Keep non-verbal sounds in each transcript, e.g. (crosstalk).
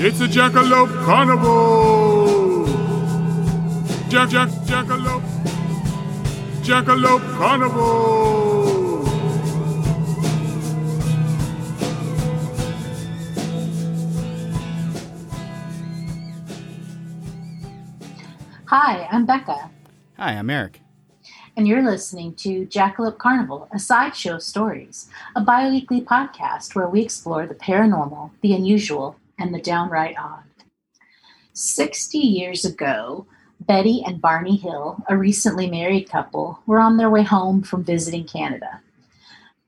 It's a Jackalope Carnival! Jack, Jack, Jackalope! Jackalope Carnival! Hi, I'm Becca, Hi, I'm Eric. And you're listening to Jackalope Carnival, a sideshow of stories, a bi weekly podcast where we explore the paranormal, the unusual, and the downright odd. 60 years ago, Betty and Barney Hill, a recently married couple, were on their way home from visiting Canada.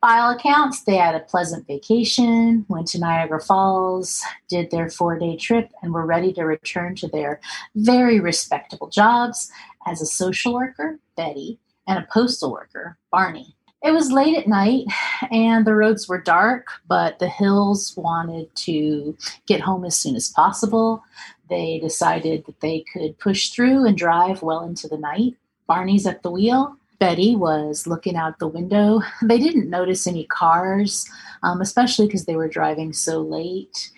By all accounts, they had a pleasant vacation, went to Niagara Falls, did their four day trip, and were ready to return to their very respectable jobs as a social worker, Betty, and a postal worker, Barney. It was late at night and the roads were dark, but the Hills wanted to get home as soon as possible. They decided that they could push through and drive well into the night. Barney's at the wheel. Betty was looking out the window. They didn't notice any cars, um, especially because they were driving so late.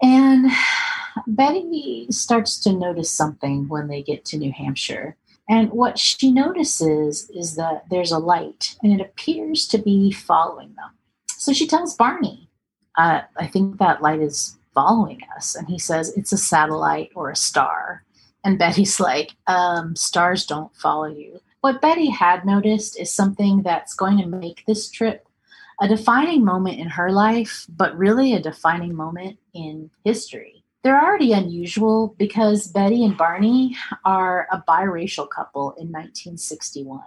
And Betty starts to notice something when they get to New Hampshire. And what she notices is that there's a light and it appears to be following them. So she tells Barney, uh, I think that light is following us. And he says, It's a satellite or a star. And Betty's like, um, Stars don't follow you. What Betty had noticed is something that's going to make this trip a defining moment in her life, but really a defining moment in history. They're already unusual because Betty and Barney are a biracial couple in 1961.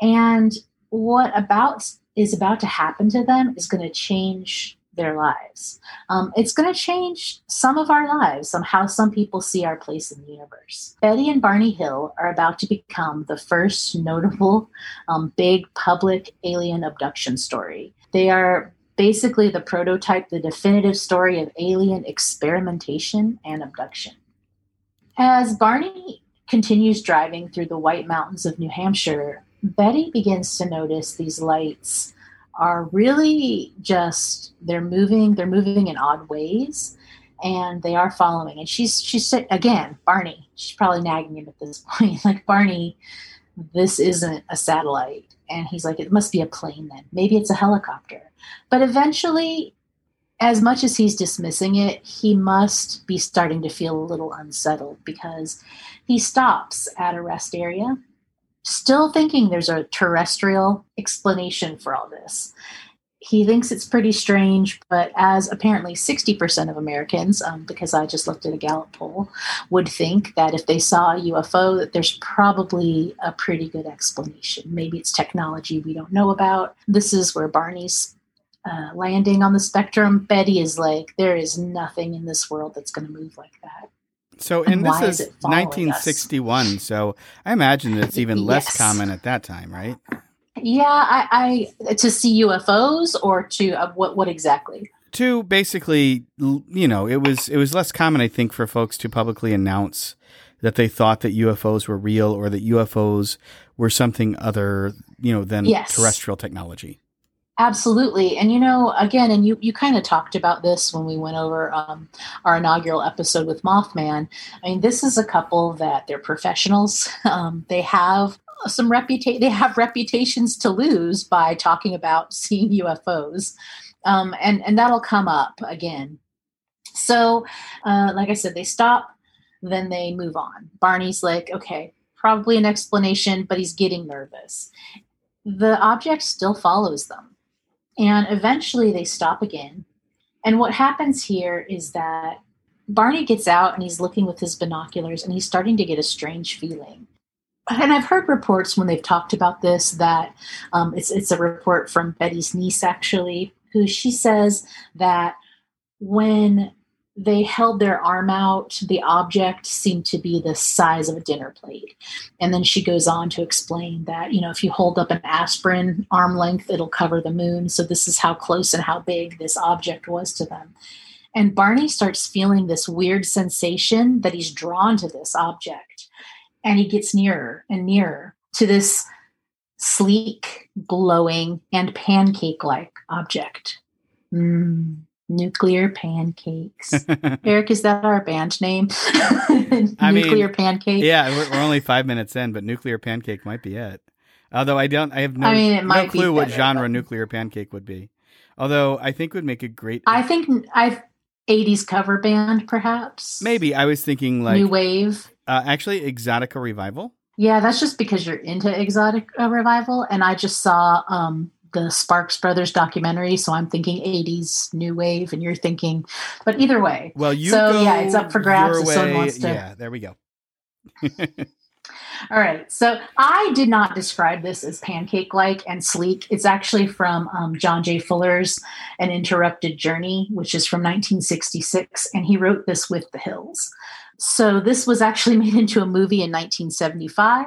And what about is about to happen to them is going to change their lives. Um, it's going to change some of our lives on how some people see our place in the universe. Betty and Barney Hill are about to become the first notable um, big public alien abduction story. They are basically the prototype, the definitive story of alien experimentation and abduction. As Barney continues driving through the White Mountains of New Hampshire, Betty begins to notice these lights are really just they're moving they're moving in odd ways and they are following. And she's she's again barney she's probably nagging him at this (laughs) point like barney this isn't a satellite. And he's like it must be a plane then. Maybe it's a helicopter but eventually as much as he's dismissing it he must be starting to feel a little unsettled because he stops at a rest area still thinking there's a terrestrial explanation for all this. He thinks it's pretty strange, but as apparently 60% of Americans, um, because I just looked at a Gallup poll, would think that if they saw a UFO, that there's probably a pretty good explanation. Maybe it's technology we don't know about. This is where Barney's uh, landing on the spectrum. Betty is like, there is nothing in this world that's going to move like that. So, And and, this is, is it following us? 1961. So, I imagine that it's even less common at that time, right? Yeah, I, I to see UFOs or to uh, what? What exactly? To basically, you know, it was it was less common, I think, for folks to publicly announce that they thought that UFOs were real or that UFOs were something other, you know, than Yes. terrestrial technology. Absolutely. And you know, again, and you, you kind of talked about this when we went over um, our inaugural episode with Mothman. I mean, this is a couple that they're professionals. (laughs) Um, they have some reputation. They have reputations to lose by talking about (laughs) seeing UFOs, um, and and that'll come up again. So, uh, like I said, they stop, then they move on. Barney's like, okay, probably an explanation, but he's getting nervous. The object still follows them. And eventually they stop again. And what happens here is that Barney gets out and he's looking with his binoculars and he's starting to get a strange feeling. And I've heard reports when they've talked about this that um, it's, it's a report from Betty's niece, actually, who she says that when they held their arm out, the object seemed to be the size of a dinner plate. And then she goes on to explain that, you know, if you hold up an aspirin arm length, it'll cover the moon. So this is how close and how big this object was to them. And Barney starts feeling this weird sensation that he's drawn to this object. And he gets nearer and nearer to this sleek, glowing, and pancake like object. Mm, nuclear pancakes. (laughs) Eric, is that our band name? (laughs) I mean, nuclear pancake. yeah, we're, we're only five minutes in, but nuclear pancake might be it. Although I don't, I have no, I mean, it no clue what better, genre but- nuclear pancake would be. Although I think would make a great. I think I've 80s cover band, perhaps. maybe I was thinking like New wave. uh, actually Exotica revival. Yeah, that's just because you're into exotic uh, revival, and I just saw um, the Sparks Brothers documentary, so I'm thinking '80s new wave, and you're thinking, but either way, Well, you So, go yeah, it's up for grabs if someone wants to- Yeah, there we go. (laughs) all right. So I did not describe this as pancake-like and sleek. It's actually from um, John G. Fuller's "An Interrupted Journey," which is from 1966, and he wrote this with the Hills. So this was actually (laughs) made into a movie in 1975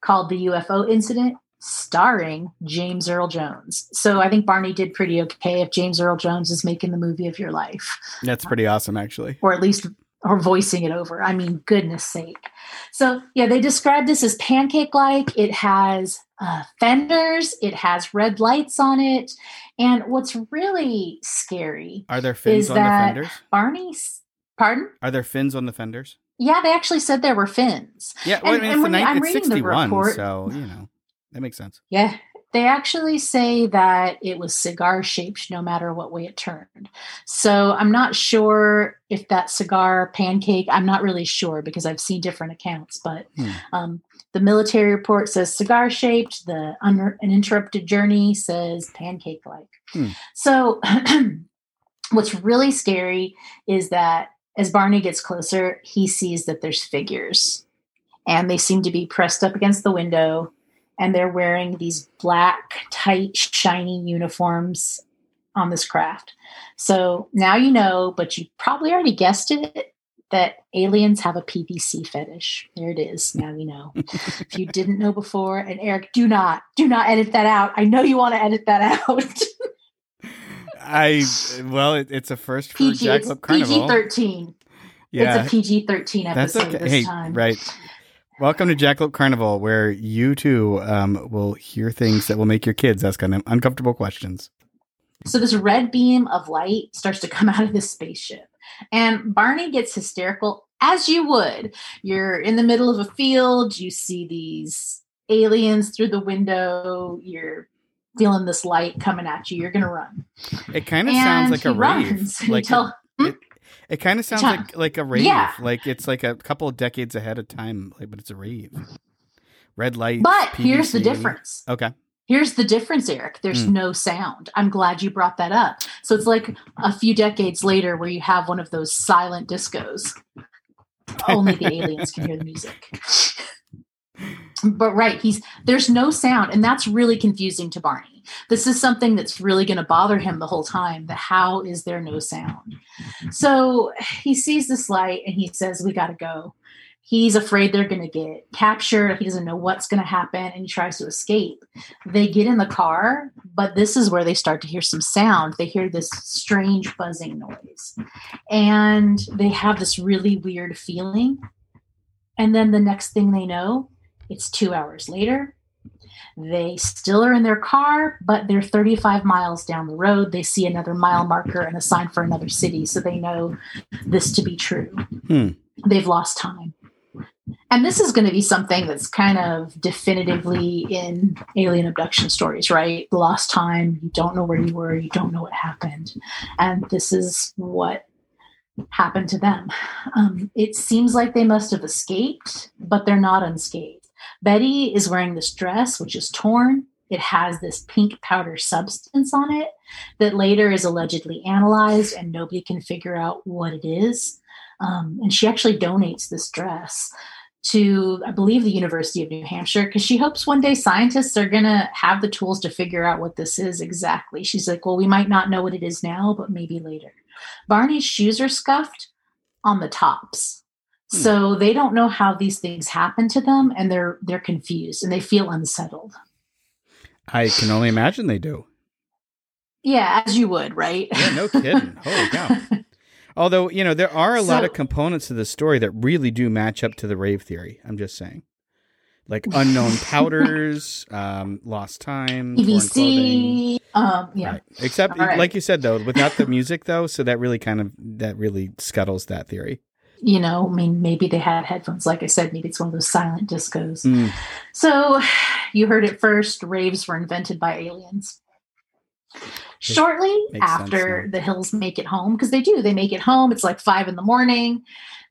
called The UFO Incident, starring James Earl Jones. So I think Barney did pretty okay if James Earl Jones is making the movie of your life, That's pretty awesome, actually. or at least or voicing it over. I mean, goodness sake. So yeah, they describe this as pancake-like. It has uh, fenders. It has red lights on it. And what's really scary, Are there fins on the fenders? Barney's. Pardon? Are there fins on the fenders? Yeah, they actually said there were fins. Yeah, well, And- I mean, it's, the when you- night, I'm it's reading the 61, report- so, you know, that makes sense. Yeah, they actually say that it was cigar shaped no matter what way it turned. So I'm not sure if that cigar pancake, I'm not really sure because I've seen different accounts, but Hmm. um, the military report says cigar shaped, the un- uninterrupted journey says pancake like. Hmm. So (clears throat) what's really scary is that as Barney gets closer, he sees that there's figures and they seem to be pressed up against the window and they're wearing these black, tight, shiny uniforms on this craft. So now you know, but you probably already guessed it that aliens have a PVC fetish. There it is. Now you know. if you didn't know before, and Eric, do not, do not edit that out. I know you want to edit that out. (laughs) I, well, it, it's a first for PG, it's Jackalope Carnival. PG thirteen. yeah, It's a PG thirteen episode okay. this Hey, time. right. Welcome to Jackalope Carnival, where you too um, will hear things that will make your kids ask un- uncomfortable questions. So this red beam of light starts to come (laughs) out of this spaceship. And Barney gets hysterical, as you would. You're in the middle of a field, you see these aliens through the window, you're feeling this light coming at you, you're gonna run. It kind of sounds like a rave. (laughs) Like until- it, it kind of sounds like like a rave. Yeah. Like it's like a couple of decades ahead of time, like, but it's a rave. Red light. But here's the difference. Okay. Here's the difference, Eric. There's Hmm. no sound. I'm glad you brought that up. So it's like a few decades later where you have one of those silent discos. Only the aliens can hear the music. (laughs) But right, he's there's no sound, and that's really confusing to Barney. This is something that's really going to bother him the whole time. The how is there no sound? So he sees this light and he says, "We got to go." He's afraid they're going to get captured. He doesn't know what's going to happen, and he tries to escape. They get in the car, but this is where they start to hear some sound. They hear this strange buzzing noise, and they have this really weird feeling. And then the next thing they know, it's two hours later. They still are in their car, but they're 35 miles down the road. They see another mile marker and a sign for another city, so they know this to be true. Hmm. They've lost time. And this is going to be something that's kind of definitively in alien abduction stories, right? Lost time, you don't know where you were, you don't know what happened. And this is what happened to them. Um, it seems like they must have escaped, but they're not unscathed. Betty is wearing this dress, which is torn. It has this pink powder substance on it that later is allegedly analyzed, and nobody can figure out what it is. Um, and she actually donates this dress to, I believe, the University of New Hampshire because she hopes one day scientists are going to have the tools to figure out what this is exactly. She's like, well, we might not know what it is now, but maybe later. Barney's shoes are scuffed on the tops. Hmm. So they don't know how these things happen to them and they're they're confused and they feel unsettled. I can only imagine they do. Yeah, as you would, right? Yeah, no kidding. Holy cow. (laughs) Although, you know, there are a lot of components to the story that really do match up to the rave theory. I'm just saying. like unknown (laughs) powders, um, lost time. PVC. Um, yeah. Right. Except, right. like you said, though, without the music, though, so that really kind of that really scuttles that theory. You know, I mean, maybe they had headphones. Like I said, maybe it's one of those silent discos. Mm. So (sighs) you heard it first raves were invented by aliens. Shortly makes sense after the hills make it home, because they do, they make it home. It's like five in the morning.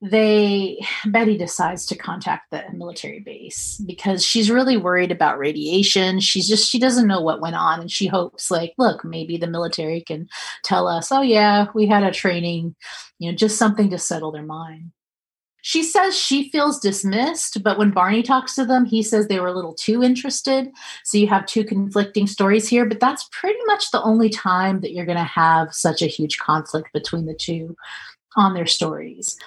They Betty decides to contact the military base because she's really worried about radiation. She's just she doesn't know what went on, and she hopes like, look, maybe the military can tell us, oh yeah, we had a training, you know, just something to settle their mind. She says she feels dismissed, but when Barney talks to them, he says they were a little too interested. So you have two conflicting stories here, but that's pretty much the only time that you're going to have such a huge conflict between the two on their stories.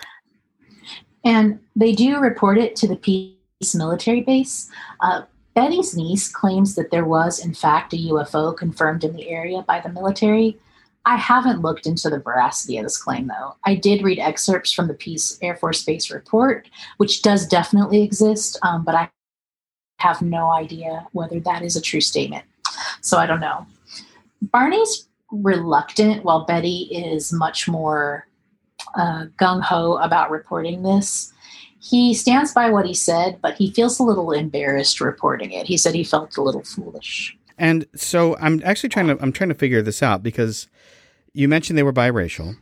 And they do report it to the Pease military base. Uh, Betty's niece claims that there was, in fact, a UFO confirmed in the area by the military. I haven't looked into the veracity of this claim, though. I did read excerpts from the Pease Air Force Base report, which does definitely exist, um, but I have no idea whether that is a true statement. So I don't know. Barney's reluctant, while Betty is much more uh, gung ho about reporting this. He stands by what he said, but he feels a little embarrassed reporting it. He said he felt a little foolish. And so I'm actually trying to I'm trying to figure this out because you mentioned they were biracial,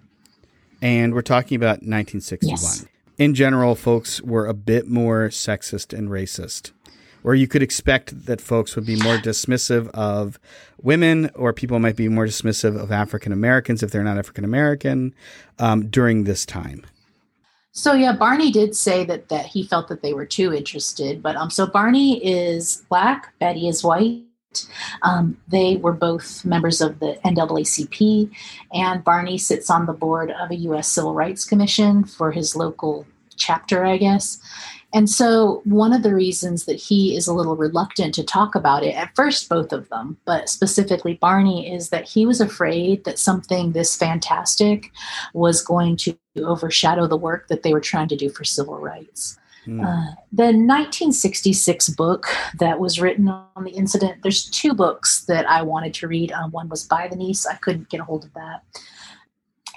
and we're talking about 1961. Yes. In general, folks were a bit more sexist and racist, where you could expect that folks would be more dismissive of women, or people might be more dismissive of African Americans if they're not African American um, during this time. So yeah, Barney did say that that he felt that they were too interested, but um, so Barney is black, Betty is white. Um, they were both members of the NAACP, and Barney sits on the board of a U.S. Civil Rights Commission for his local chapter, I guess. And so, one of the reasons that he is a little reluctant to talk about it, at first, both of them, but specifically Barney, is that he was afraid that something this fantastic was going to overshadow the work that they were trying to do for civil rights. Hmm. Uh, the 1966 book that was written on the incident, there's two books that I wanted to read. Um, one was by the niece, I couldn't get a hold of that.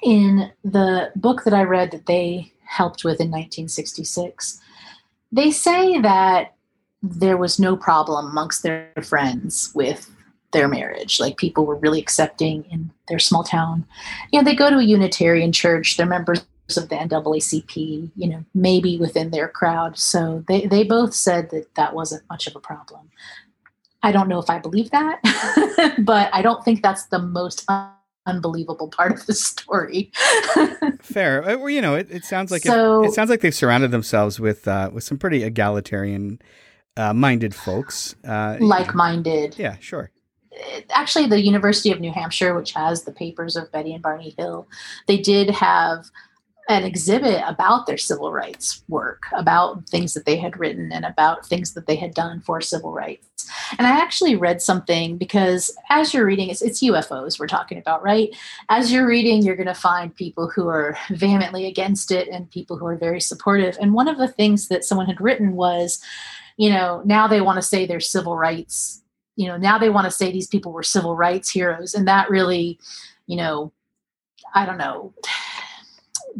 In the book that I read that they helped with in 1966, they say that there was no problem amongst their friends with their marriage. Like people were really accepting in their small town. You know, they go to a Unitarian church, they're members of the NAACP, you know, maybe within their crowd. So they, they both said that that wasn't much of a problem. I don't know if I believe that, (laughs) but I don't think that's the most un- unbelievable part of the story. (laughs) Fair. Uh, well, you know, it, it sounds like So- it, it sounds like they've surrounded themselves with uh, with some pretty egalitarian uh, minded folks. Uh, like minded. yeah, sure. actually the University of New Hampshire, which has the papers of Betty and Barney Hill, they did have an exhibit about their civil rights work, about things that they had written and about things that they had done for civil rights. And I actually read something because as you're reading, it's, it's UFOs we're talking about, right? As you're reading, you're going to find people who are vehemently against it and people who are very supportive. And one of the things that someone had written was, you know, now they want to say they're civil rights you know now they want to say these people were civil rights heroes and that really you know i don't know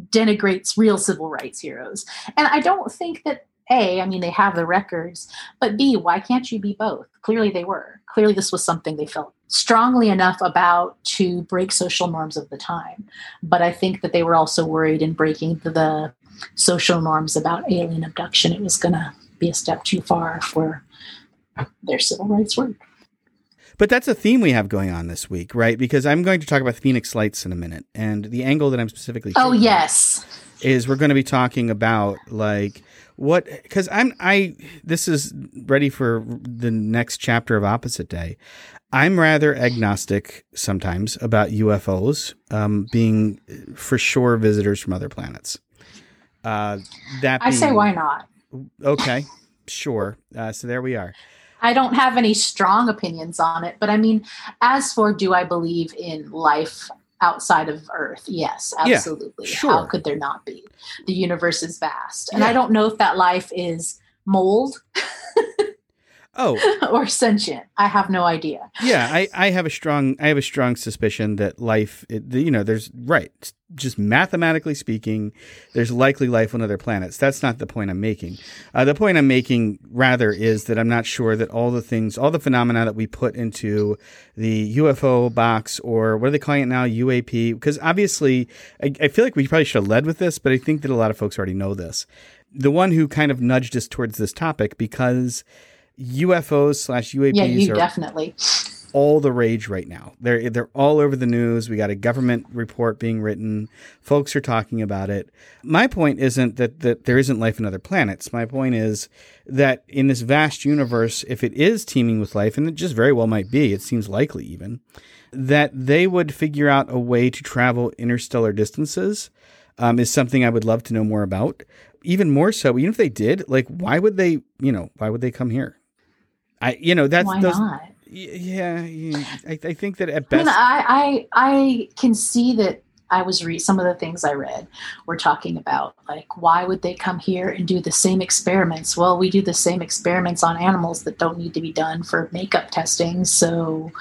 denigrates real civil rights heroes. And i don't think that a i mean they have the records but b why can't you be both? Clearly they were. Clearly this was something they felt strongly enough about to break social norms of the time. But i think that they were also worried in breaking the, the social norms about alien abduction. It was going to be a step too far for their civil rights work But that's a theme we have going on this week, right? Because I'm going to talk about Phoenix Lights in a minute, and the angle that I'm specifically oh yes is we're going to be talking about like what because I'm I this is ready for the next chapter of Opposite Day. I'm rather agnostic sometimes about UFOs um, being for sure visitors from other planets. Uh, that i say being- why not Okay, sure. Uh, so there we are. I don't have any strong opinions on it, but I mean, as for do I believe in life outside of Earth? Yes, Yeah, absolutely. sure. How could there not be? The universe is vast. And Yeah. I don't know if that life is mold (laughs) Oh, (laughs) or sentient. I have no idea. yeah, I, I have a strong I have a strong suspicion that life, it, you know, there's right, just mathematically speaking, there's likely life on other planets. That's not the point I'm making. Uh, the point I'm making rather is that I'm not sure that all the things, all the phenomena that we put into the UFO box or what are they calling it now, UAP? Because obviously, I, I feel like we probably should have led with this, but I think that a lot of folks already know this. The one who kind of nudged us towards this topic because UFOs slash UAPs Yeah, you are definitely. all the rage right now. They're they're all over the news. We got a government report being written. Folks are talking about it. My point isn't that that there isn't life on other planets. My point is that in this vast universe, if it is teeming with life, and it just very well might be, it seems likely even, that they would figure out a way to travel interstellar distances. Um, is something I would love to know more about. Even more so, even if they did, like, why would they? You know, why would they come here? I, you know, that's Why those, not? Yeah, yeah. I, I think that at best, I, I I can see that I was read some of the things I read were talking about like why would they come here and do the same experiments? Well, we do the same experiments on animals that don't need to be done for makeup testing, so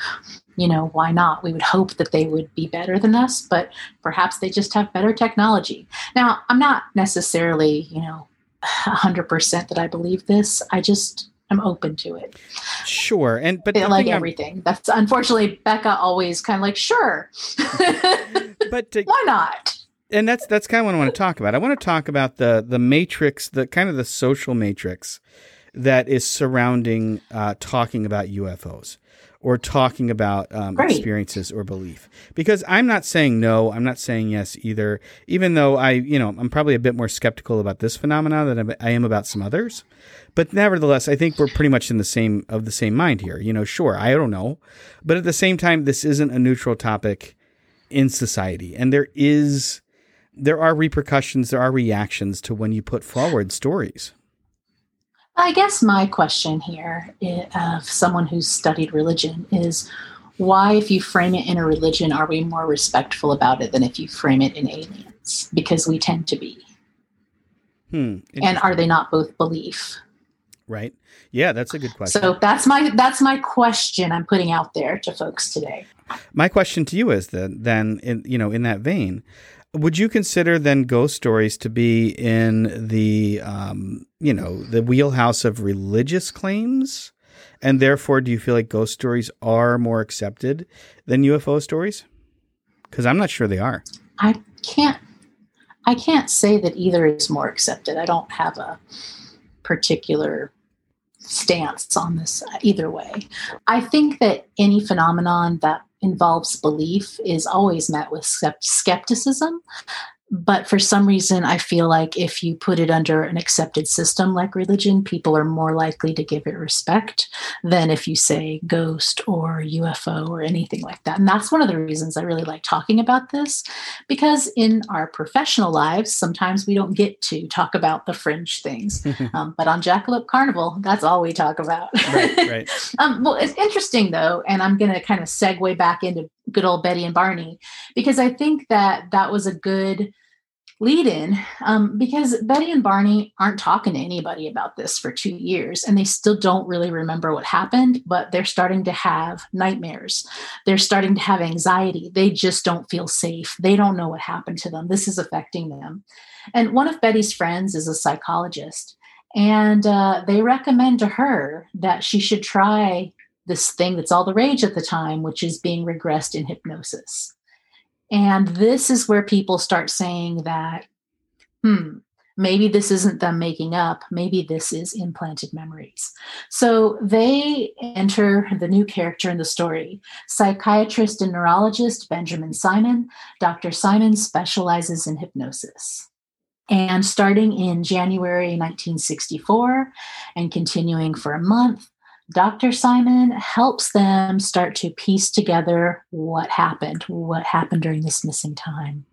you know why not? We would hope that they would be better than us, but perhaps they just have better technology. Now, I'm not necessarily you know 100% that I believe this. I just am open to it. sure. And but like thing I'm- everything. That's unfortunately Becca always kind of like, sure. (laughs) but to, Why not? and that's that's kind of what I want to talk about. I want to talk about the the matrix, the kind of the social matrix that is surrounding uh, talking about UFOs or talking about um, experiences or belief. Because I'm not saying no, I'm not saying yes either. Even though I, you know, I'm probably a bit more skeptical about this phenomenon than I am about some others. But nevertheless, I think we're pretty much in the same of the same mind here. You know, sure, I don't know, but at the same time, this isn't a neutral topic in society, and there is there are repercussions, there are reactions to when you put forward stories. I guess my question here of someone who's studied religion is why, if you frame it in a religion, are we more respectful about it than if you frame it in aliens? Because we tend to be. Hmm. And are they not both belief? right? Yeah, that's a good question. So that's my that's my question I'm putting out there to folks today. My question to you is then, then in you know, in that vein, would you consider then ghost stories to be in the um, you know, the wheelhouse of religious claims? And therefore, do you feel like ghost stories are more accepted than UFO stories? Because I'm not sure they are. I can't I can't say that either is more accepted. I don't have a particular stance on this either way. I think that any phenomenon that involves belief is always met with skepticism. But for some reason, I feel like if you put it under an accepted system like religion, people are more likely to give it respect than if you say ghost or UFO or anything like that. And that's one of the reasons I really like talking about this because in our professional lives, sometimes we don't get to talk about the fringe things. (laughs) um, but on Jackalope Carnival, that's all we talk about. right, (laughs) right. Um, well, it's interesting though, and I'm going to kind of segue back into good old Betty and Barney because I think that that was a good lead in um, because Betty and Barney aren't talking to anybody about this for two years and they still don't really remember what happened, but they're starting to have nightmares. They're starting to have anxiety. They just don't feel safe. They don't know what happened to them. This is affecting them. And one of Betty's friends is a psychologist. And uh, they recommend to her that she should try this thing that's all the rage at the time, which is being regressed in hypnosis. And this is where people start saying that, hmm, maybe this isn't them making up, maybe this is implanted memories. So they enter the new character in the story psychiatrist and neurologist Benjamin Simon. Dr. Simon specializes in hypnosis. And starting in January 1964 and continuing for a month, Dr. Simon helps them start to piece together what happened, what happened during this missing time.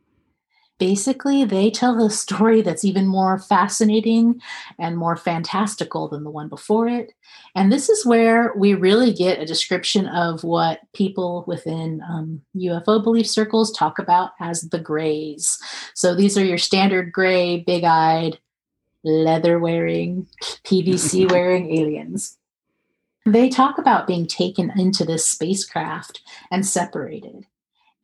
Basically, they tell the story that's even more fascinating and more fantastical than the one before it. And this is where we really get a description of what people within um, UFO belief circles talk about as the grays. So these are your standard gray, big eyed, leather wearing, PVC (laughs) wearing aliens. They talk about being taken into this spacecraft and separated.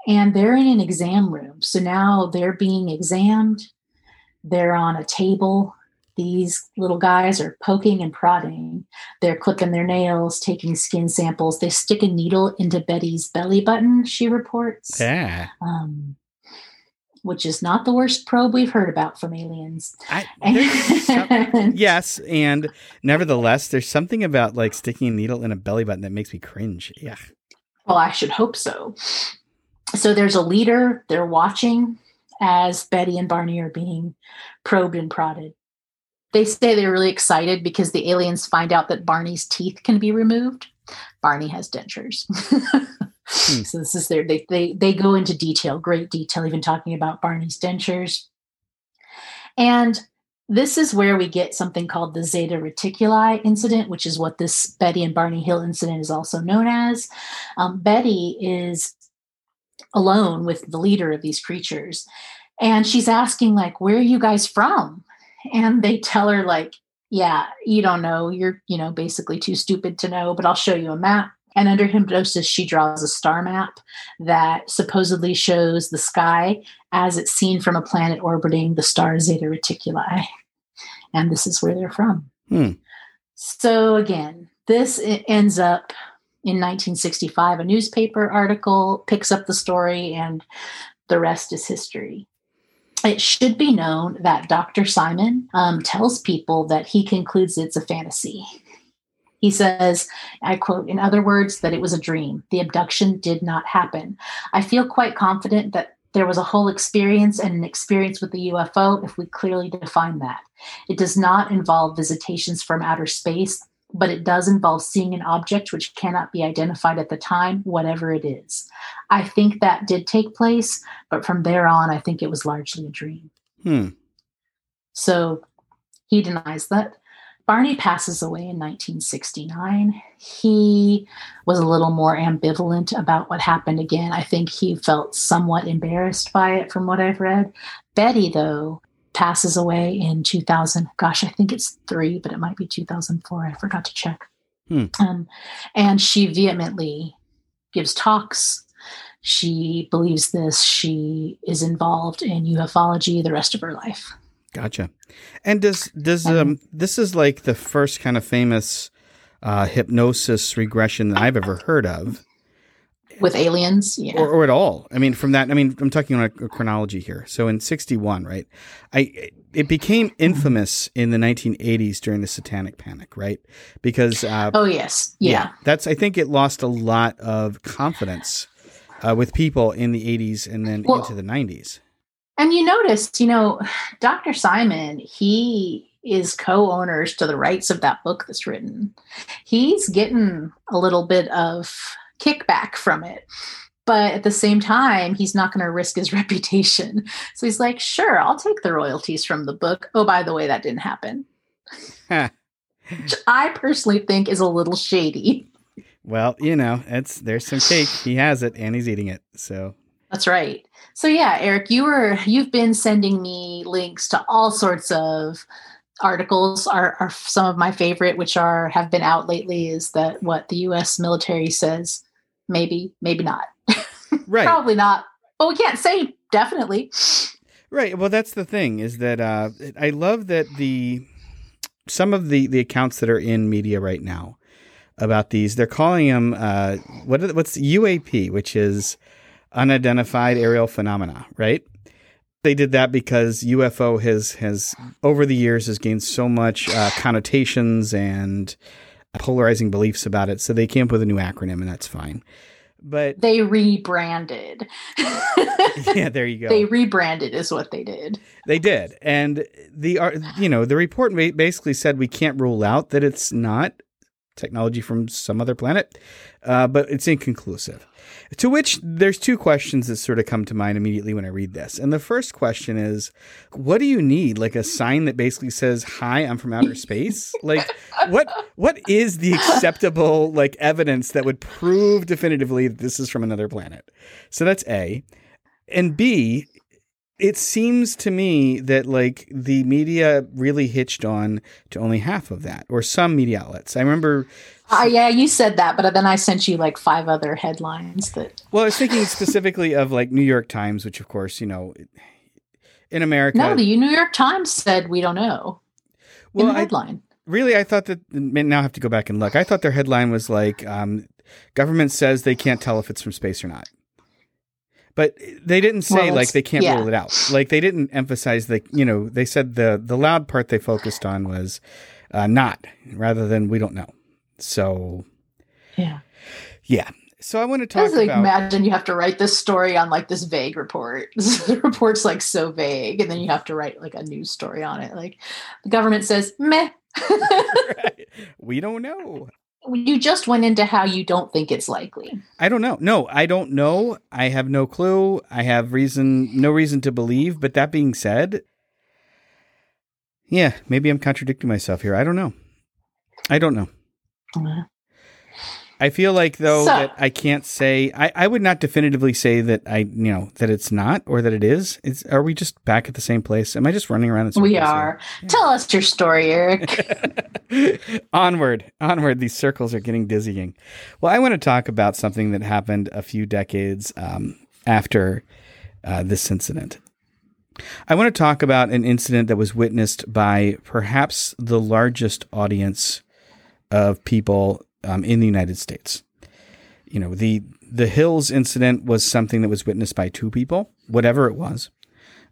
And they're in an exam room. So now they're being examined. They're on a table. These little guys are poking and prodding. They're clipping their nails, taking skin samples. They stick a needle into Betty's belly button, she reports. Yeah. Um, which is not the worst probe we've heard about from aliens. I, some- (laughs) yes, and nevertheless, there's something about like sticking a needle in a belly button that makes me cringe. Yeah. Well, I should hope so. So there's a leader, they're watching as Betty and Barney are being probed and prodded. They say they're really excited because the aliens find out that Barney's teeth can be removed. Barney has dentures. (laughs) So this is their they, they they go into detail, great detail, even talking about Barney's dentures. And this is where we get something called the Zeta Reticuli incident, which is what this Betty and Barney Hill incident is also known as. Um, Betty is alone with the leader of these creatures, and she's asking like, "Where are you guys from?" And they tell her like, "Yeah, you don't know. You're you know basically too stupid to know, but I'll show you a map." And under hypnosis, she draws a star map that supposedly shows the sky as it's seen from a planet orbiting the star Zeta Reticuli. And this is where they're from. Hmm. So, again, this ends up in 1965. A newspaper article picks up the story, and the rest is history. It should be known that Dr. Simon um, tells people that he concludes it's a fantasy. He says, I quote, in other words, that it was a dream. The abduction did not happen. I feel quite confident that there was a whole experience and an experience with the UFO if we clearly define that. It does not involve visitations from outer space, but it does involve seeing an object which cannot be identified at the time, whatever it is. I think that did take place, but from there on, I think it was largely a dream. Hmm. So he denies that. Barney passes away in 1969. He was a little more ambivalent about what happened again. I think he felt somewhat embarrassed by it from what I've read. Betty, though, passes away in 2000. Gosh, I think it's three, but it might be 2004. I forgot to check. Hmm. Um, and she vehemently gives talks. She believes this. She is involved in ufology the rest of her life. Gotcha. And does does um this is like the first kind of famous uh, hypnosis regression that I've ever heard of, With aliens, yeah. or, or at all. I mean, from that, I mean, I'm talking on a, a chronology here. So in '61, right? I it became infamous in the 1980s during the Satanic Panic, right? Because uh, oh, yes. Yeah. that's I think it lost a lot of confidence uh, with people in the 80s and then Well- into the 90s. And you notice, you know, (sighs) Dr. Simon, he is co-owners to the rights of that book that's written. He's getting a little bit of kickback from it. But at the same time, he's not going to risk his (laughs) reputation. So he's like, sure, I'll take the royalties from the book. Oh, by the way, that didn't happen. Which I personally think is a little shady. Well, you know, it's there's some cake. He has it and he's eating it. So That's right. So yeah, Eric, you were you've been sending me links to all sorts of articles. Are, are some of my favorite which are have been out lately is that what the US military says maybe maybe not. (laughs) Right, probably not. But we can't say definitely. Right. Well, that's the thing is that uh, I love that the some of the the accounts that are in media right now about these they're calling them uh, what are, what's UAP, which is unidentified aerial phenomena, right? They did that because UFO has has over the years has gained so much uh, connotations and polarizing beliefs about it. So they came up with a new acronym, and that's fine. But they rebranded (laughs) yeah, there you go. they rebranded is what they did They did, and the ar- you know the report basically said we can't rule out that it's not technology from some other planet, uh, but it's inconclusive. To which there's two questions that sort of come to mind immediately when I read this, and the first question is, what do you need? Like a sign that basically says, "Hi, I'm from outer space." like what what is the acceptable like evidence that would prove definitively that this is from another planet? So that's A, and B it seems to me that like the media really hitched on to only half of that, or some media outlets. I remember. Uh, yeah, you said that, but then I sent you like five other headlines that. Well, I was thinking specifically of like New York Times, which of course you know, in America. No, the New York Times said we don't know. well, in the I, headline. really, I thought that now I have to go back and look. I thought their headline was like, um, "Government says they can't tell if it's from space or not." But they didn't say Well, like they can't yeah. rule it out. Like they didn't emphasize the you know they said the the loud part they focused on was uh, not rather than we don't know. So yeah. yeah. So I want to I talk was like, about imagine you have to write this story on like this vague report. (laughs) the report's like so vague, and then you have to write like a news story on it. Like the government says, meh. (laughs) (laughs) we don't know. You just went into how you don't think it's likely. I don't know. No, I don't know. I have no clue. I have reason, no reason to believe. But that being said, yeah, maybe I'm contradicting myself here. I don't know. I don't know. I feel like though So- that I can't say. I, I would not definitively say that I you know that it's not or that it is. It's are we just back at the same place? Am I just running around in circles? We are. Tell us your story, Eric. (laughs) onward, onward. These circles are getting dizzying. Well, I want to talk about something that happened a few decades um, after uh, this incident. I want to talk about an incident that was witnessed by perhaps the largest audience of people um, in the United States. You know, the the Hills incident was something that was witnessed by two people, whatever it was.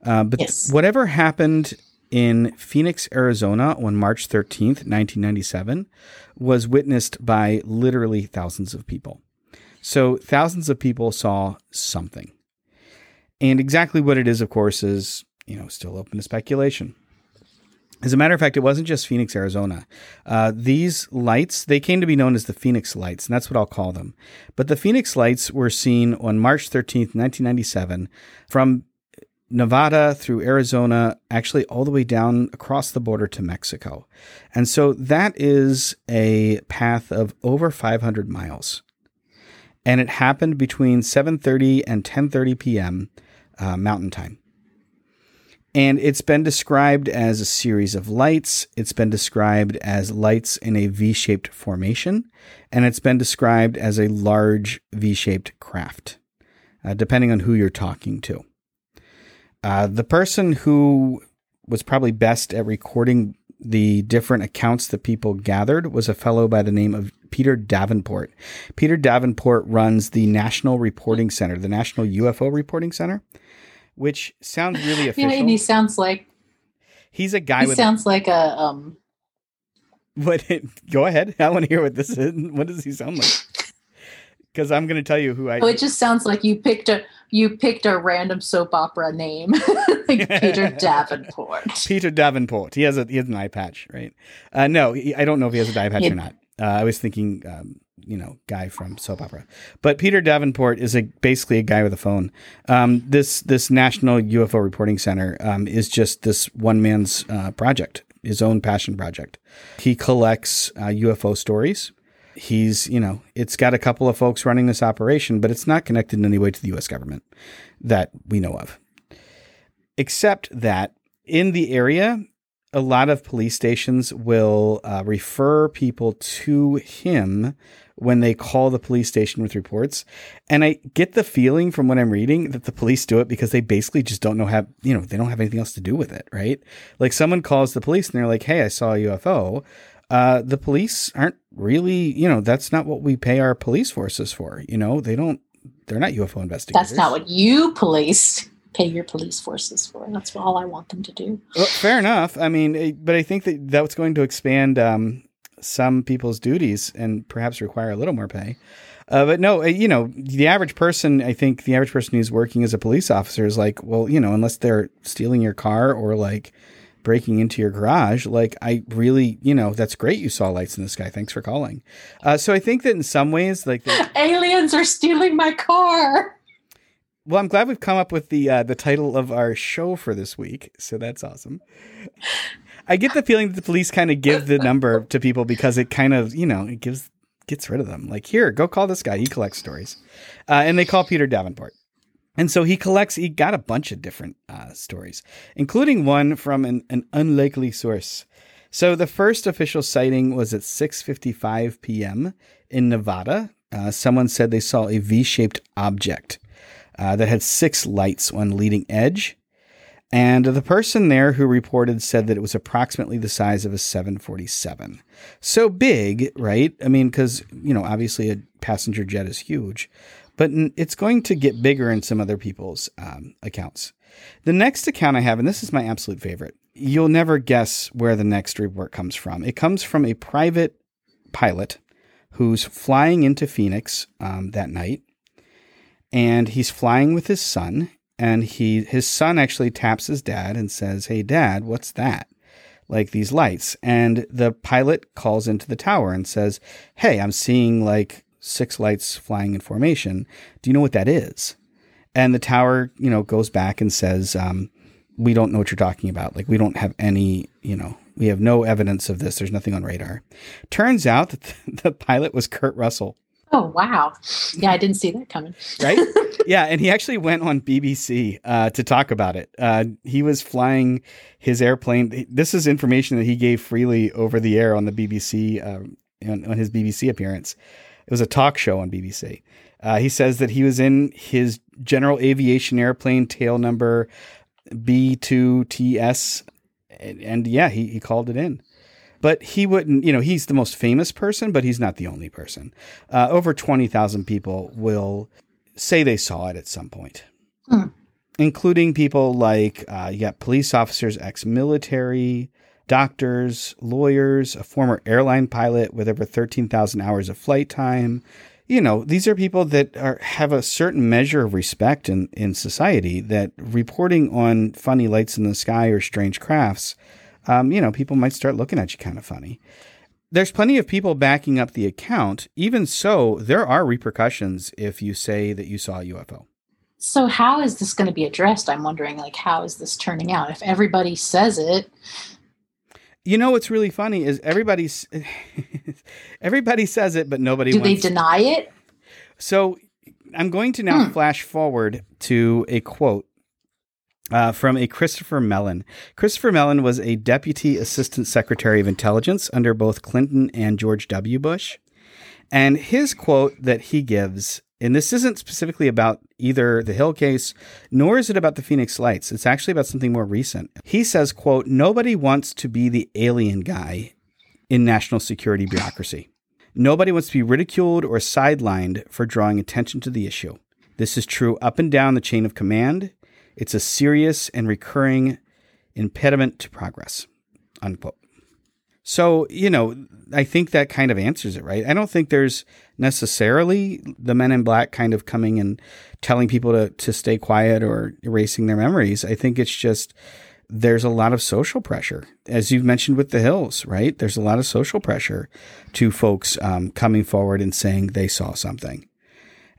Uh, but Yes. whatever happened in Phoenix, Arizona on March 13th, 1997, was witnessed by literally thousands of people. So thousands of people saw something. And exactly what it is, of course, is, you know, still open to speculation. As a matter of fact, it wasn't just Phoenix, Arizona. Uh, these lights, they came to be known as the Phoenix Lights, and that's what I'll call them. But the Phoenix Lights were seen on March 13th, 1997, from Nevada through Arizona, actually all the way down across the border to Mexico. And so that is a path of over 500 miles. And it happened between 7:30 and 10:30 p.m. Uh, Mountain Time. And it's been described as a series of lights. It's been described as lights in a V shaped formation. And it's been described as a large V shaped craft, uh, depending on who you're talking to. Uh, the person who was probably best at recording the different accounts that people gathered was a fellow by the name of Peter Davenport. Peter Davenport runs the National Reporting Center, the National UFO Reporting Center, which sounds really (laughs) yeah, official. and he sounds like He's a guy he sounds like a um what go ahead. I want to hear what this is. What does he sound like? Because I'm going to tell you who I oh, it just sounds like you picked a you picked a random soap opera name (laughs) like Peter (laughs) Davenport. Peter Davenport. He has a he has an eye patch, right? Uh, no, I don't know if he has a eye patch Yeah. or not. Uh, I was thinking, um, you know, guy from soap opera. But Peter Davenport is a basically a guy with a phone. Um, this this National UFO Reporting Center um, is just this one man's uh, project, his own passion project. He collects uh, UFO stories. He's, you know, it's got a couple of folks running this operation, but it's not connected in any way to the U.S. government that we know of except that in the area, a lot of police stations will uh, refer people to him when they call the police station with reports. And I get the feeling from what I'm reading that the police do it because they basically just don't know how, you know they don't have anything else to do with it, right? Like someone calls the police and they're like, "Hey, I saw a UFO." Uh, the police aren't really, you know, that's not what we pay our police forces for. You know, they don't. They're not UFO investigators. That's not what you police pay your police forces for. That's all I want them to do. Well, fair enough. I mean, eh, but I think that that's going to expand um, some people's duties and perhaps require a little more pay. Uh, but no, eh, you know, the average person, I think the average person who's working as a police officer is like, well, you know, unless they're stealing your car or like breaking into your garage, like I really, you know, that's great. You saw lights in the sky. Thanks for calling. Uh, so I think that in some ways, like, the, (laughs) Aliens are stealing my car. Well, I'm glad we've come up with the uh, the title of our show for this week. So that's awesome. I get the feeling that the police kind of give the number to people because it kind of, you know, it gives gets rid of them. Like, here, go call this guy. He collects stories, uh, and they call Peter Davenport. And so he collects, he got a bunch of different uh, stories, including one from an, an unlikely source. So the first official sighting was at 6:55 p.m. in Nevada. Uh, someone said they saw a V-shaped object uh, that had six lights on leading edge. And the person there who reported said that it was approximately the size of a 747. So big, right? I mean, because, you know, obviously a passenger jet is huge, but it's going to get bigger in some other people's um, accounts. The next account I have, and this is my absolute favorite, you'll never guess where the next report comes from. It comes from a private pilot who's flying into Phoenix um, that night and he's flying with his son and he his son actually taps his dad and says, "Hey dad, what's that?" Like these lights. And the pilot calls into the tower and says, "Hey, I'm seeing like six lights flying in formation. Do you know what that is?" And the tower, you know, goes back and says, um, "We don't know what you're talking about. Like we don't have any, you know, we have no evidence of this. There's nothing on radar." Turns out that (laughs) the pilot was Kurt Russell. Oh wow! Yeah, I didn't see that coming. right? (laughs) Yeah, and he actually went on BBC uh, to talk about it. Uh, he was flying his airplane. This is information that he gave freely over the air on the BBC um, on, on, his BBC appearance. It was a talk show on BBC. Uh, he says that he was in his general aviation airplane tail number B2TS, and, and yeah, he, he called it in but he wouldn't, you know, he's the most famous person, but he's not the only person. Uh, over 20,000 people will say they saw it at some point, hmm. including people like uh, you got police officers, ex military, doctors, lawyers, a former airline pilot with over 13,000 hours of flight time. You know, these are people that are have a certain measure of respect in, in society that reporting on funny lights in the sky or strange crafts um, you know, people might start looking at you kind of funny. There's plenty of people backing up the account. Even so, there are repercussions if you say that you saw a UFO. So how is this going to be addressed? I'm wondering, like, how is this turning out? If everybody says it, you know what's really funny is everybody's (laughs) everybody says it, but nobody. Do wants... they deny it? So I'm going to now hmm. flash forward to a quote uh, from a Christopher Mellon. Christopher Mellon was a deputy assistant secretary of intelligence under both Clinton and George W. Bush. And his quote that he gives, and this isn't specifically about either the Hill case, nor is it about the Phoenix Lights. It's actually about something more recent. He says, quote, nobody wants to be the alien guy in national security bureaucracy. Nobody wants to be ridiculed or sidelined for drawing attention to the issue. This is true up and down the chain of command it's a serious and recurring impediment to progress. Unquote. So, you know, I think that kind of answers it, right? I don't think there's necessarily the men in black kind of coming and telling people to, to stay quiet or erasing their memories. I think it's just there's a lot of social pressure, as you've mentioned with the Hills, right? There's a lot of social pressure to folks um, coming forward and saying they saw something.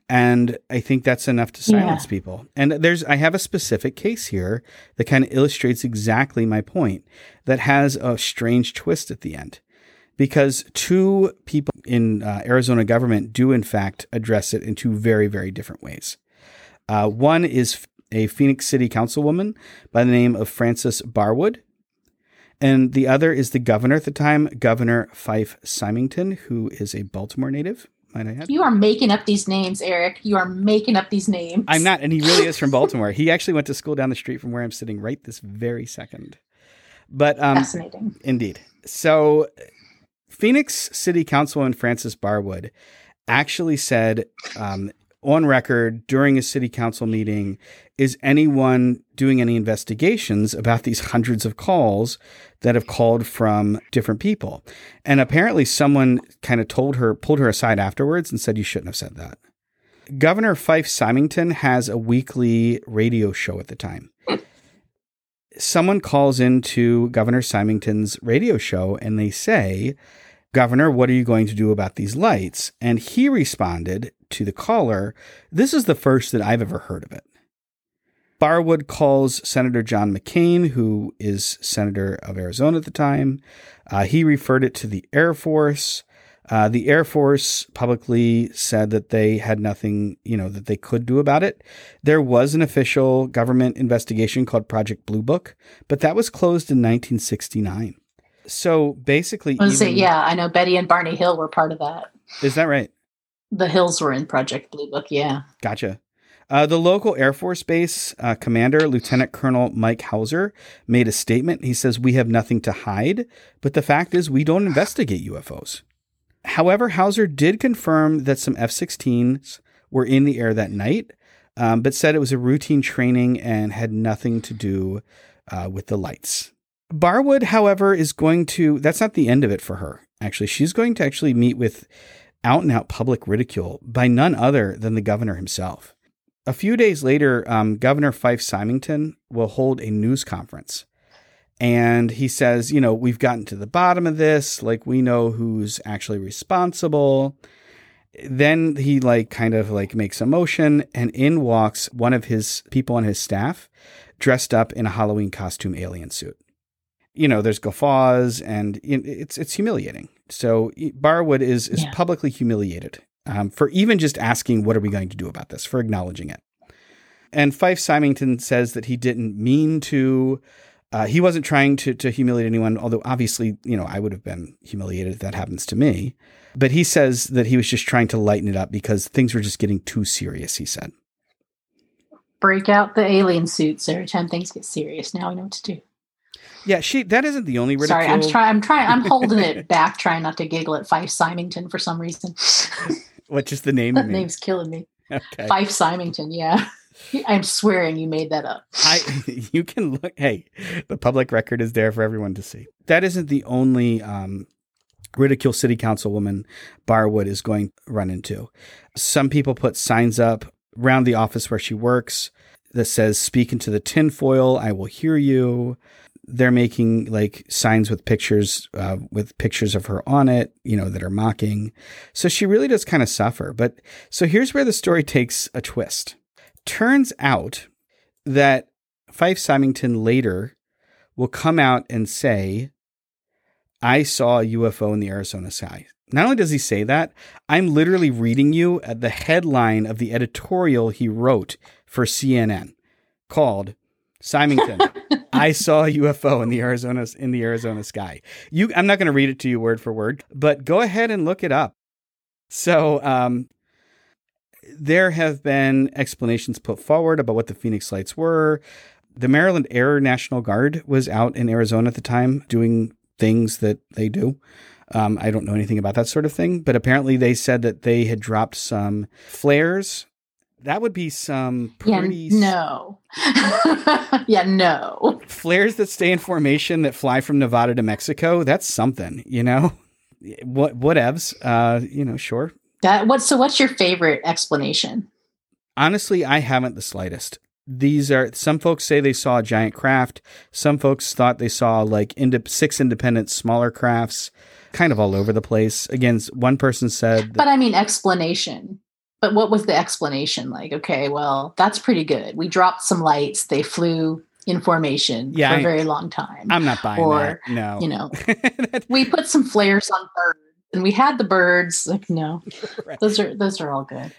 And I think that's enough to silence yeah. people. And there's, I have a specific case here that kind of illustrates exactly my point that has a strange twist at the end. Because two people in uh, Arizona government do, in fact, address it in two very, very different ways. Uh, one is a Phoenix City councilwoman by the name of Frances Barwood. And the other is the governor at the time, Governor Fife Symington, who is a Baltimore native might I add. You are making up these names, Eric. You are making up these names. I'm not, and he really is from (laughs) Baltimore. he actually went to school down the street from where I'm sitting right this very second. But um, fascinating, indeed. So, Phoenix City Councilman Frances Barwood actually said um, on record during a city council meeting is anyone doing any investigations about these hundreds of calls that have called from different people? And apparently someone kind of told her pulled her aside afterwards and said you shouldn't have said that. Governor fife symington has a weekly radio show at the time. Someone calls into governor symington's radio show and they say Governor, what are you going to do about these lights? And he responded to the caller, This is the first that I've ever heard of it. Barwood calls Senator John McCain, who is Senator of Arizona at the time. Uh, he referred it to the Air Force. Uh, the Air Force publicly said that they had nothing, you know, that they could do about it. There was an official government investigation called Project Blue Book, but that was closed in 1969. So basically, I was say, yeah, I know Betty and Barney Hill were part of that. is that right? The Hills were in Project Blue Book, yeah. Gotcha. Uh, the local Air Force Base uh, commander, Lieutenant Colonel Mike Hauser, made a statement. He says, We have nothing to hide, but the fact is, we don't investigate UFOs. However, Hauser did confirm that some F 16s were in the air that night, um, but said it was a routine training and had nothing to do uh, with the lights. Barwood, however, is going to, that's not the end of it for her. Actually, she's going to actually meet with out and out public ridicule by none other than the governor himself. A few days later, um, Governor Fife Symington will hold a news conference. And he says, you know, we've gotten to the bottom of this. Like, we know who's actually responsible. Then he, like, kind of like makes a motion, and in walks one of his people on his staff dressed up in a Halloween costume alien suit. You know, there's guffaws, and it's it's humiliating. So Barwood is is Yeah. publicly humiliated um, for even just asking, "What are we going to do about this?" For acknowledging it. And Fife Symington says that he didn't mean to. Uh, he wasn't trying to to humiliate anyone, although obviously, you know, I would have been humiliated if that happens to me. But he says that he was just trying to lighten it up because things were just getting too serious. He said. Break out the alien suits every time things get serious. Now we know what to do. Yeah, she. That isn't the only ridicule. Sorry, I'm trying. I'm trying. I'm (laughs) holding it back, trying not to giggle at Fife Symington for some reason. (laughs) What just the name? that name's killing me. Okay. Fife Symington. Yeah, (laughs) I'm swearing you made that up. I you can look. Hey, the public record is there for everyone to see. That isn't the only um, ridicule city councilwoman Barwood is going to run into. Some people put signs up around the office where she works that says "Speak into the tinfoil, I will hear you." They're making like signs with pictures, uh, with pictures of her on it, you know, that are mocking. So she really does kind of suffer. But so here's where the story takes a twist. Turns out that Fife Symington later will come out and say, I saw a UFO in the Arizona sky. Not only does he say that, I'm literally reading you at the headline of the editorial he wrote for CNN called Symington, (laughs) (laughs) I saw a UFO in the Arizona in the Arizona sky. You I'm not going to read it to you word for word, but go ahead and look it up. So, um, there have been explanations put forward about what the Phoenix Lights were. The Maryland Air National Guard was out in Arizona at the time doing things that they do. Um, I don't know anything about that sort of thing, but apparently they said that they had dropped some flares. That would be some Yeah, pretty no. (laughs) yeah, no. Flares that stay in formation that fly from Nevada to Mexico. That's something, you know. What whatevs, uh, you know, sure. That what? So, what's your favorite explanation? Honestly, I haven't the slightest. These are some folks say they saw a giant craft. Some folks thought they saw like inde- six independent smaller crafts, kind of all over the place. Again, one person said, But I mean, explanation. But what was the explanation? Like, okay, well, that's pretty good. We dropped some lights. They flew in formation Yeah, for a very long time. "I'm not buying or, that." No, you know, (laughs) we put some flares on birds, and we had the birds. Like, no, (laughs) Right. those are those are all good.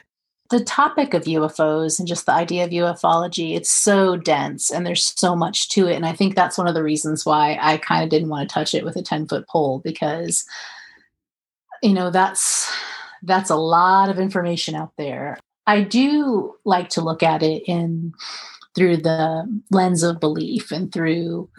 The topic of UFOs and just the idea of ufology, it's so dense and there's so much to it. And I think that's one of the reasons why I kind of didn't want to touch it with a 10 foot pole because, you know, that's that's a lot of information out there. I do like to look at it in through the lens of belief and through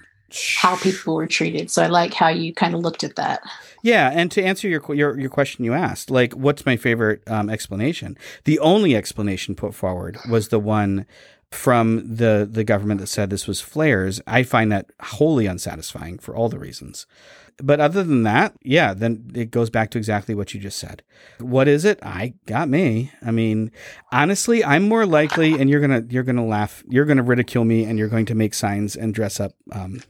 how people were treated. So I like how you kind of looked at that. Yeah, and to answer your your your question you asked, like what's my favorite um, explanation? The only explanation put forward was the one from the the government that said this was flares. I find that wholly unsatisfying for all the reasons. But other than that, yeah, then it goes back to exactly what you just said. What is it? I got me. I mean, honestly, I'm more likely, and you're gonna you're gonna laugh, you're gonna ridicule me, and you're going to make signs and dress up um,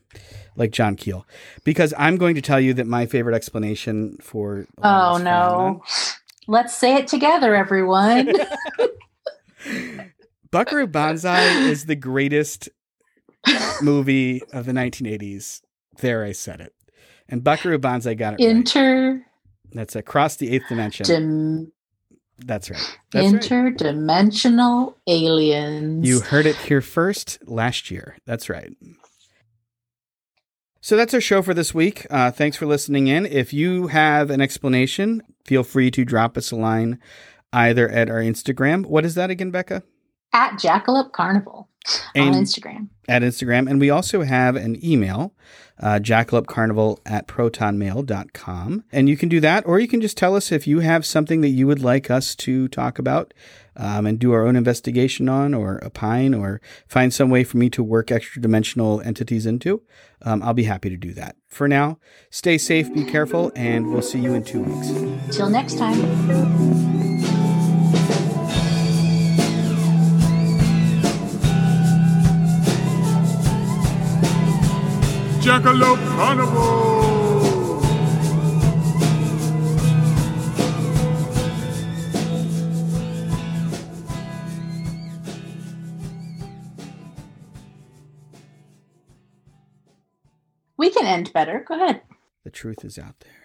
like John Keel, because I'm going to tell you that my favorite explanation for Oh of this no. Let's say it together, everyone. (laughs) (laughs) Buckaroo Banzai is the greatest movie of the 1980s. There, I said it. And Buckaroo Banzai got it Right. That's across the eighth dimension. Dim- That's right. That's right. interdimensional aliens. You heard it here first last year. That's right. So that's our show for this week. Uh, thanks for listening in. If you have an explanation, feel free to drop us a line either at our Instagram. What is that again, Becca? at Jackalope Carnival And- on Instagram. At Instagram. And we also have an email, uh, jackalopecarnival at protonmail.com. And you can do that, or you can just tell us if you have something that you would like us to talk about um, and do our own investigation on, or opine, or find some way for me to work extra dimensional entities into. Um, I'll be happy to do that. For now, stay safe, be careful, and we'll see you in two weeks. Till next time. Jackalope Carnival! We can end better. Go ahead. The truth is out there.